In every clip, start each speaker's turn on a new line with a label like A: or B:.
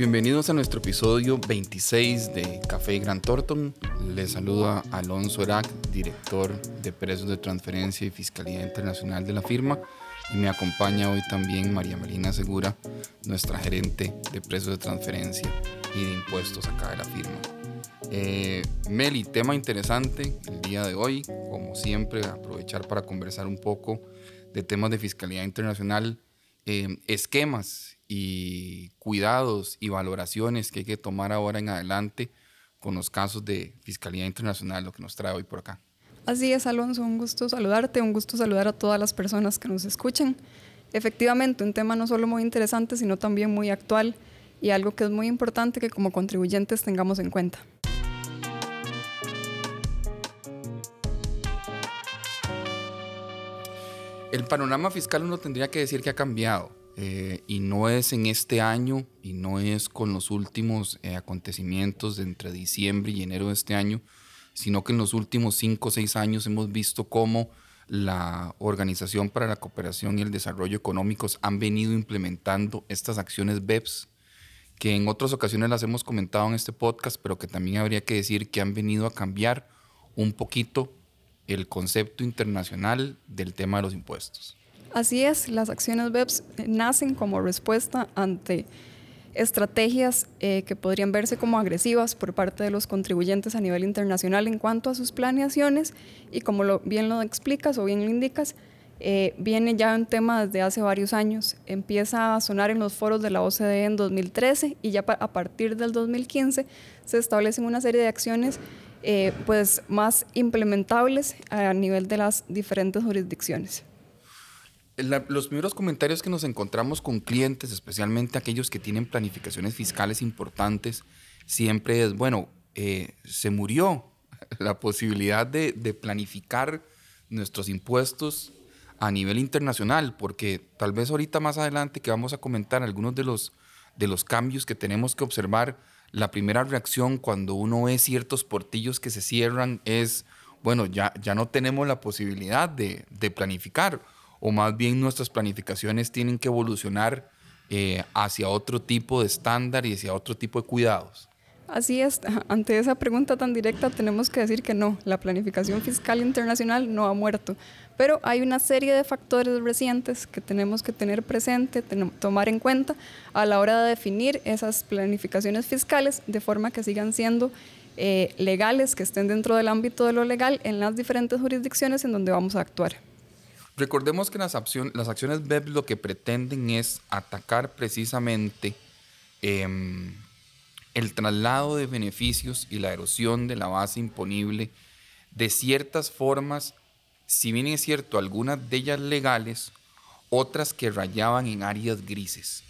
A: Bienvenidos a nuestro episodio 26 de Café Gran Thornton. Les saluda Alonso Erac, director de Precios de Transferencia y Fiscalía Internacional de la firma. Y me acompaña hoy también María Melina Segura, nuestra gerente de Precios de Transferencia y de Impuestos acá de la firma. Eh, Meli, tema interesante el día de hoy. Como siempre, aprovechar para conversar un poco de temas de fiscalía internacional, eh, esquemas y cuidados y valoraciones que hay que tomar ahora en adelante con los casos de fiscalía internacional, lo que nos trae hoy por acá.
B: Así es, Alonso, un gusto saludarte, un gusto saludar a todas las personas que nos escuchan. Efectivamente, un tema no solo muy interesante, sino también muy actual y algo que es muy importante que como contribuyentes tengamos en cuenta.
A: El panorama fiscal uno tendría que decir que ha cambiado eh, y no es en este año y no es con los últimos eh, acontecimientos de entre diciembre y enero de este año, sino que en los últimos cinco o seis años hemos visto cómo la Organización para la Cooperación y el Desarrollo Económicos han venido implementando estas acciones BEPS, que en otras ocasiones las hemos comentado en este podcast, pero que también habría que decir que han venido a cambiar un poquito el concepto internacional del tema de los impuestos.
B: Así es, las acciones BEPS nacen como respuesta ante estrategias eh, que podrían verse como agresivas por parte de los contribuyentes a nivel internacional en cuanto a sus planeaciones y como bien lo explicas o bien lo indicas, eh, viene ya un tema desde hace varios años. Empieza a sonar en los foros de la OCDE en 2013 y ya a partir del 2015 se establecen una serie de acciones eh, pues más implementables a nivel de las diferentes jurisdicciones.
A: los primeros comentarios que nos encontramos con clientes, especialmente aquellos que tienen planificaciones fiscales importantes, siempre es, bueno, eh, se murió la posibilidad de, de planificar nuestros impuestos a nivel internacional, porque tal vez ahorita más adelante que vamos a comentar algunos de los, de los cambios que tenemos que observar, la primera reacción cuando uno ve ciertos portillos que se cierran es, bueno, ya, ya no tenemos la posibilidad de, planificar, o más bien nuestras planificaciones tienen que evolucionar eh, hacia otro tipo de estándar y hacia otro tipo de cuidados.
B: Así es, ante esa pregunta tan directa tenemos que decir que no, la planificación fiscal internacional no ha muerto, pero hay una serie de factores recientes que tenemos que tener presente, tomar en cuenta a la hora de definir esas planificaciones fiscales de forma que sigan siendo eh, legales, que estén dentro del ámbito de lo legal en las diferentes jurisdicciones en donde vamos a actuar.
A: Recordemos que las, las acciones BEP lo que pretenden es atacar precisamente em, el traslado de beneficios y la erosión de la base imponible de ciertas formas, si bien es cierto, algunas de ellas legales, otras que rayaban en áreas grises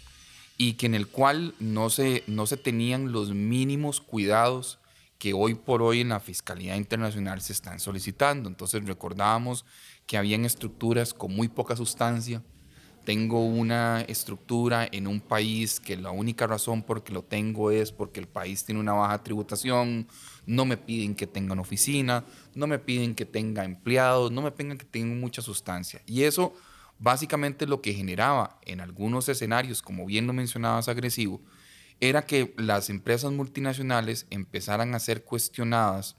A: y que en el cual no se, no se tenían los mínimos cuidados que hoy por hoy en la Fiscalía Internacional se están solicitando. Entonces recordábamos que habían estructuras con muy poca sustancia, tengo una estructura en un país que la única razón por que lo tengo es porque el país tiene una baja tributación, no me piden que tenga una oficina, no me piden que tenga empleados, no me piden que tenga mucha sustancia. Y eso básicamente lo que generaba en algunos escenarios, como bien lo mencionabas agresivo, era que las empresas multinacionales empezaran a ser cuestionadas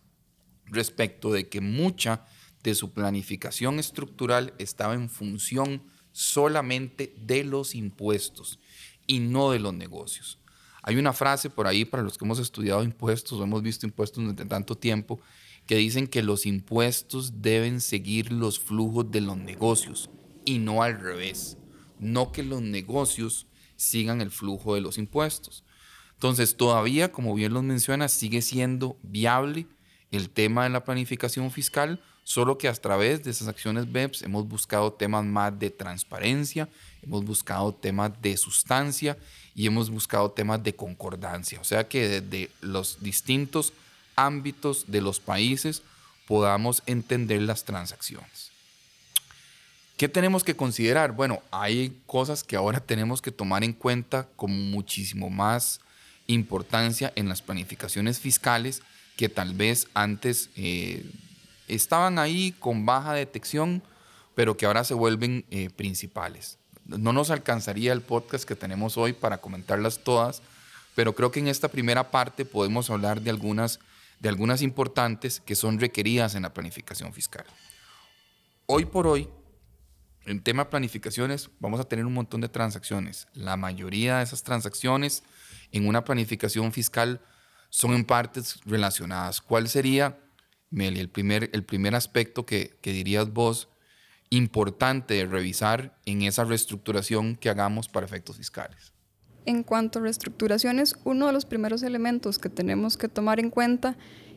A: respecto de que mucha de su planificación estructural estaba en función solamente de los impuestos y no de los negocios. Hay una frase por ahí para los que hemos estudiado impuestos o hemos visto impuestos durante tanto tiempo que dicen que los impuestos deben seguir los flujos de los negocios y no al revés. No que los negocios sigan el flujo de los impuestos. Entonces, todavía, como bien lo menciona, sigue siendo viable el tema de la planificación fiscal, Solo que a través de esas acciones BEPS hemos buscado temas más de transparencia, hemos buscado temas de sustancia y hemos buscado temas de concordancia. O sea que desde los distintos ámbitos de los países podamos entender las transacciones. ¿Qué tenemos que considerar? Bueno, hay cosas que ahora tenemos que tomar en cuenta con muchísimo más importancia en las planificaciones fiscales que tal vez antes eh, estaban ahí con baja detección, pero que ahora se vuelven eh, principales. No nos alcanzaría el podcast que tenemos hoy para comentarlas todas, pero creo que en esta primera parte podemos hablar de algunas, de algunas importantes que son requeridas en la planificación fiscal. Hoy por hoy, en tema de planificaciones, vamos a tener un montón de transacciones. La mayoría de esas transacciones en una planificación fiscal son en partes relacionadas. ¿Cuál sería, Meli, el primer, el primer aspecto que, que dirías vos importante de revisar en esa reestructuración que hagamos para efectos fiscales?
B: En cuanto a reestructuraciones, uno de los primeros elementos que tenemos que tomar en cuenta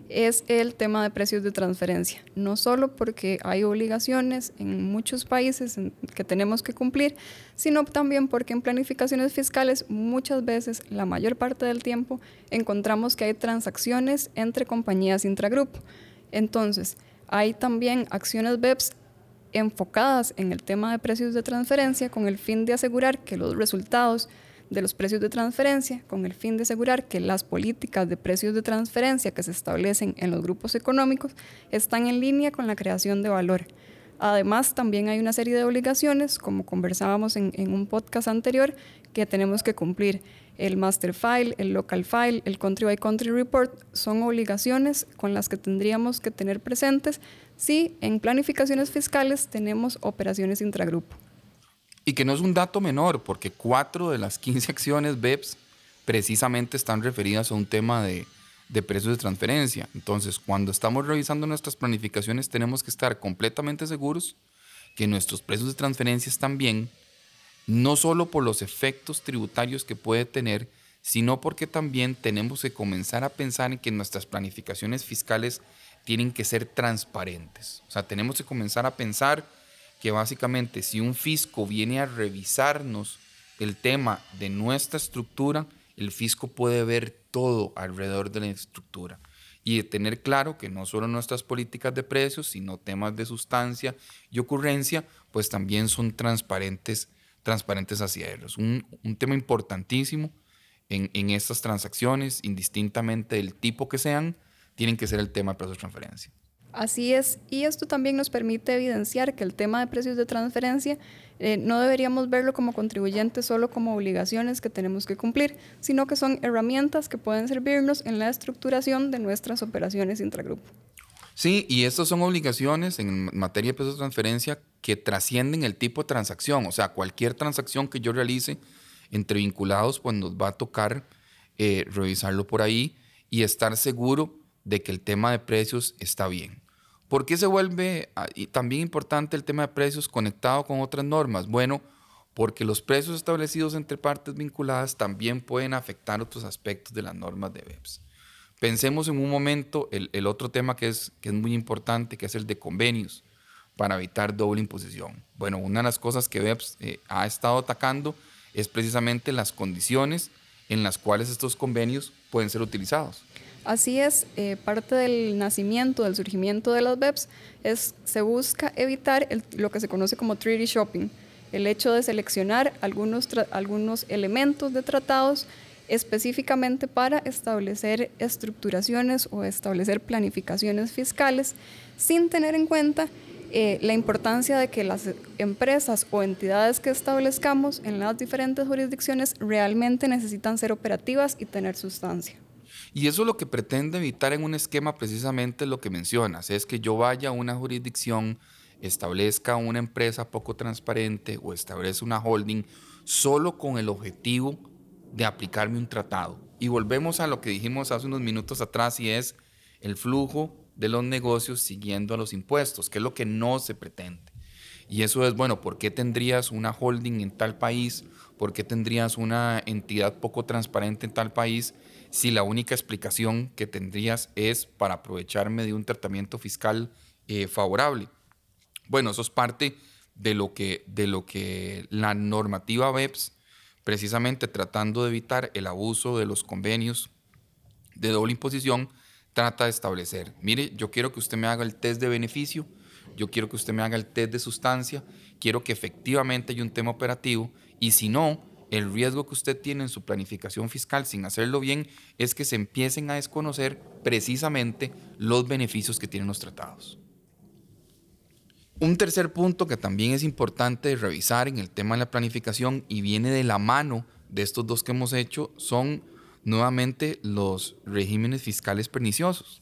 B: es el tema de precios de transferencia. No solo porque hay obligaciones en muchos países que tenemos que cumplir, sino también porque en planificaciones fiscales muchas veces, la mayor parte del tiempo, encontramos que hay transacciones entre compañías intragrupo. Entonces, hay también acciones BEPS enfocadas en el tema de precios de transferencia con el fin de asegurar que los resultados de los precios de transferencia con el fin de asegurar que las políticas de precios de transferencia que se establecen en los grupos económicos están en línea con la creación de valor. Además, también hay una serie de obligaciones, como conversábamos en, un podcast anterior, que tenemos que cumplir. El master file, el local file, el country by country report son obligaciones con las que tendríamos que tener presentes si en planificaciones fiscales tenemos operaciones intragrupo.
A: Y que no es un dato menor, porque cuatro de las 15 acciones BEPS precisamente están referidas a un tema de, de precios de transferencia. Entonces, cuando estamos revisando nuestras planificaciones, tenemos que estar completamente seguros que nuestros precios de transferencia están bien, no solo por los efectos tributarios que puede tener, sino porque también tenemos que comenzar a pensar en que nuestras planificaciones fiscales tienen que ser transparentes. O sea, tenemos que comenzar a pensar que básicamente si un fisco viene a revisarnos el tema de nuestra estructura, el fisco puede ver todo alrededor de la estructura y de tener claro que no solo nuestras políticas de precios, sino temas de sustancia y ocurrencia, pues también son transparentes, transparentes hacia ellos. Un, un tema importantísimo en, en, estas transacciones, indistintamente del tipo que sean, tienen que ser el tema de precios de transferencia.
B: Así es, y esto también nos permite evidenciar que el tema de precios de transferencia eh, no deberíamos verlo como contribuyentes solo como obligaciones que tenemos que cumplir, sino que son herramientas que pueden servirnos en la estructuración de nuestras operaciones intragrupo.
A: Sí, y estas son obligaciones en materia de precios de transferencia que trascienden el tipo de transacción, o sea, cualquier transacción que yo realice entre vinculados, pues nos va a tocar eh, revisarlo por ahí y estar seguro de que el tema de precios está bien. ¿Por qué se vuelve ah, también importante el tema de precios conectado con otras normas? Bueno, porque los precios establecidos entre partes vinculadas también pueden afectar otros aspectos de las normas de BEPS. Pensemos en un momento el, otro tema que es, que es muy importante, que es el de convenios para evitar doble imposición. Bueno, una de las cosas que BEPS eh, ha estado atacando es precisamente las condiciones en las cuales estos convenios pueden ser utilizados.
B: Así es, eh, parte del nacimiento, del surgimiento de las BEPS, es, se busca evitar lo que se conoce como treaty shopping, el hecho de seleccionar algunos, algunos elementos de tratados específicamente para establecer estructuraciones o establecer planificaciones fiscales sin tener en cuenta eh, la importancia de que las empresas o entidades que establezcamos en las diferentes jurisdicciones realmente necesitan ser operativas y tener sustancia.
A: Y eso lo que pretende evitar en un esquema precisamente lo que mencionas, es que yo vaya a una jurisdicción, establezca una empresa poco transparente o establezca una holding solo con el objetivo de aplicarme un tratado. Y volvemos a lo que dijimos hace unos minutos atrás y es el flujo de los negocios siguiendo a los impuestos, que es lo que no se pretende. Y eso es, bueno, ¿por qué tendrías una holding en tal país? ¿Por qué tendrías una entidad poco transparente en tal país? si la única explicación que tendrías es para aprovecharme de un tratamiento fiscal eh, favorable. Bueno, eso es parte de lo, que, de lo que la normativa BEPS, precisamente tratando de evitar el abuso de los convenios de doble imposición, trata de establecer. Mire, yo quiero que usted me haga el test de beneficio, yo quiero que usted me haga el test de sustancia, quiero que efectivamente haya un tema operativo y si no, el riesgo que usted tiene en su planificación fiscal sin hacerlo bien es que se empiecen a desconocer precisamente los beneficios que tienen los tratados. Un tercer punto que también es importante revisar en el tema de la planificación y viene de la mano de estos dos que hemos hecho son nuevamente los regímenes fiscales perniciosos.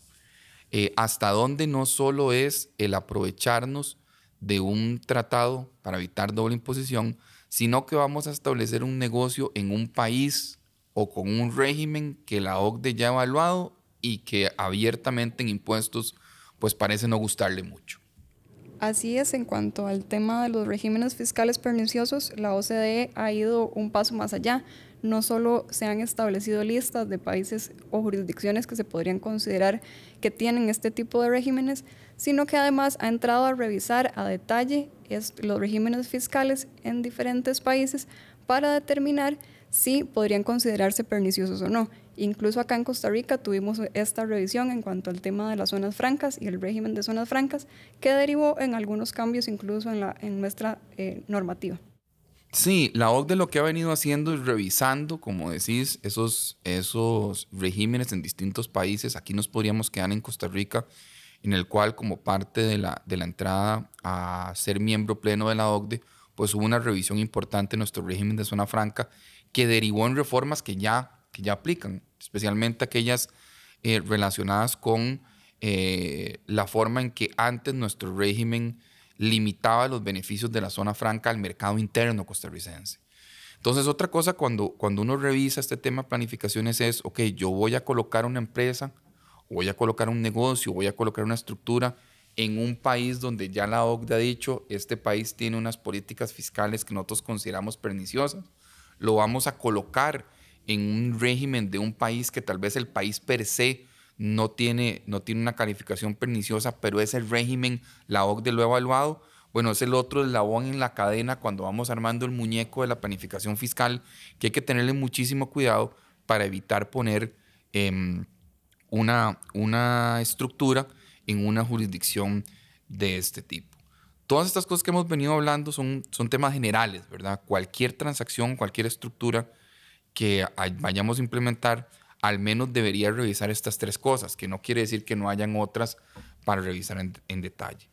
A: Eh, hasta dónde no solo es el aprovecharnos de un tratado para evitar doble imposición, sino que vamos a establecer un negocio en un país o con un régimen que la OCDE ya ha evaluado y que abiertamente en impuestos pues parece no gustarle mucho.
B: Así es, en cuanto al tema de los regímenes fiscales perniciosos, la OCDE ha ido un paso más allá. No solo se han establecido listas de países o jurisdicciones que se podrían considerar que tienen este tipo de regímenes, sino que además ha entrado a revisar a detalle los regímenes fiscales en diferentes países para determinar si podrían considerarse perniciosos o no. Incluso acá en Costa Rica tuvimos esta revisión en cuanto al tema de las zonas francas y el régimen de zonas francas, que derivó en algunos cambios incluso en, nuestra eh, normativa.
A: Sí, la OCDE lo que ha venido haciendo es revisando, como decís, esos, esos regímenes en distintos países. Aquí nos podríamos quedar en Costa Rica, en el cual como parte de la, de la entrada a ser miembro pleno de la OCDE, pues hubo una revisión importante en nuestro régimen de zona franca que derivó en reformas que ya que ya aplican, especialmente aquellas eh, relacionadas con eh, la forma en que antes nuestro régimen limitaba los beneficios de la zona franca al mercado interno costarricense. Entonces, otra cosa cuando, cuando uno revisa este tema de planificaciones es, ok, yo voy a colocar una empresa, voy a colocar un negocio, voy a colocar una estructura en un país donde ya la OCDE ha dicho, este país tiene unas políticas fiscales que nosotros consideramos perniciosas, lo vamos a colocar en un régimen de un país que tal vez el país per se no tiene, no tiene una calificación perniciosa, pero es el régimen, la OCDE lo ha evaluado, bueno, es el otro eslabón en la cadena cuando vamos armando el muñeco de la planificación fiscal, que hay que tenerle muchísimo cuidado para evitar poner em, una, una estructura en una jurisdicción de este tipo. Todas estas cosas que hemos venido hablando son, son temas generales, ¿verdad? Cualquier transacción, cualquier estructura que vayamos a implementar, al menos debería revisar estas tres cosas, que no quiere decir que no hayan otras para revisar en, detalle.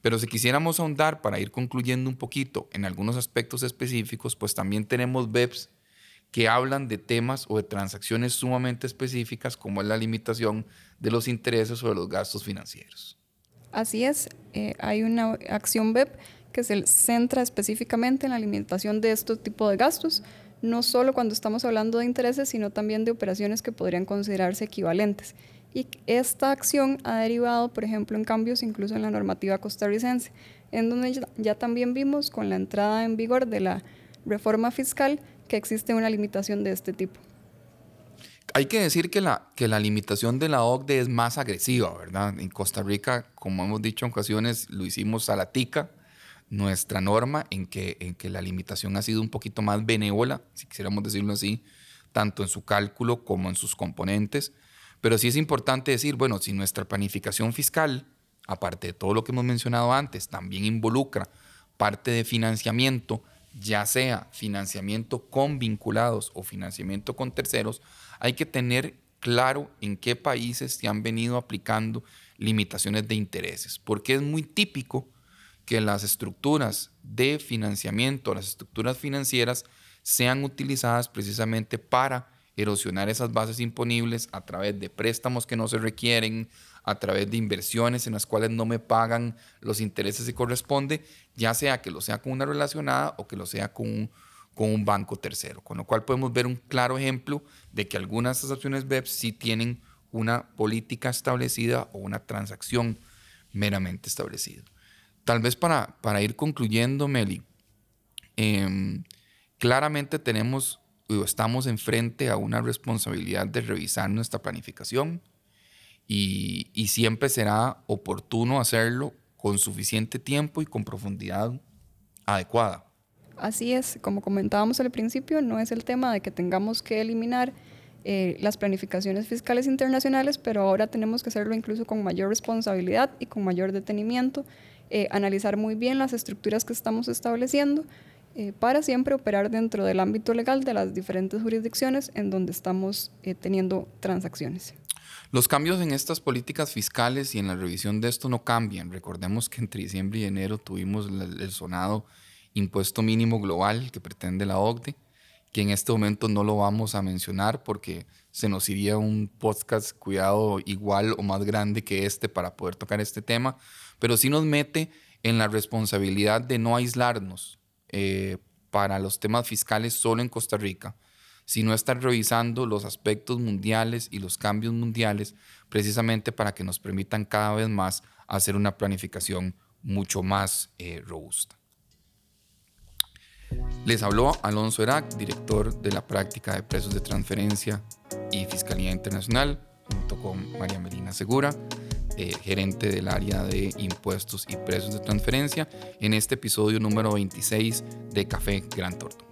A: Pero si quisiéramos ahondar para ir concluyendo un poquito en algunos aspectos específicos, pues también tenemos BEPS que hablan de temas o de transacciones sumamente específicas como es la limitación de los intereses o de los gastos financieros.
B: Así es, eh, hay una acción BEP que se centra específicamente en la limitación de este tipo de gastos, no solo cuando estamos hablando de intereses, sino también de operaciones que podrían considerarse equivalentes. Y esta acción ha derivado, por ejemplo, en cambios incluso en la normativa costarricense, en donde ya también vimos con la entrada en vigor de la reforma fiscal que existe una limitación de este tipo.
A: Hay que decir que la, que la limitación de la OCDE es más agresiva, ¿verdad? En Costa Rica, como hemos dicho en ocasiones, lo hicimos a la tica, nuestra norma en que, en que la limitación ha sido un poquito más benévola, si quisiéramos decirlo así, tanto en su cálculo como en sus componentes. Pero sí es importante decir, bueno, si nuestra planificación fiscal, aparte de todo lo que hemos mencionado antes, también involucra parte de financiamiento, ya sea financiamiento con vinculados o financiamiento con terceros, hay que tener claro en qué países se han venido aplicando limitaciones de intereses, porque es muy típico que las estructuras de financiamiento, las estructuras financieras, sean utilizadas precisamente para erosionar esas bases imponibles a través de préstamos que no se requieren, a través de inversiones en las cuales no me pagan los intereses que corresponde, ya sea que lo sea con una relacionada o que lo sea con un, con un banco tercero. Con lo cual podemos ver un claro ejemplo de que algunas de esas opciones BEPS sí tienen una política establecida o una transacción meramente establecida. Tal vez para, para ir concluyendo, Meli, em, claramente tenemos o estamos enfrente a una responsabilidad de revisar nuestra planificación y, siempre será oportuno hacerlo con suficiente tiempo y con profundidad adecuada.
B: Así es, como comentábamos al principio, no es el tema de que tengamos que eliminar eh, las planificaciones fiscales internacionales, pero ahora tenemos que hacerlo incluso con mayor responsabilidad y con mayor detenimiento eh, analizar muy bien las estructuras que estamos estableciendo eh, para siempre operar dentro del ámbito legal de las diferentes jurisdicciones en donde estamos eh, teniendo transacciones.
A: Los cambios en estas políticas fiscales y en la revisión de esto no cambian. Recordemos que entre diciembre y enero tuvimos el sonado impuesto mínimo global que pretende la OCDE que en este momento no lo vamos a mencionar porque se nos iría un podcast, cuidado, igual o más grande que este para poder tocar este tema, pero sí nos mete en la responsabilidad de no aislarnos eh, para los temas fiscales solo en Costa Rica, sino estar revisando los aspectos mundiales y los cambios mundiales precisamente para que nos permitan cada vez más hacer una planificación mucho más eh, robusta. Les habló Alonso Erac, director de la práctica de precios de transferencia y Fiscalía Internacional, junto con María Melina Segura, eh, gerente del área de impuestos y precios de transferencia, en este episodio número 26 de Café Gran Torto.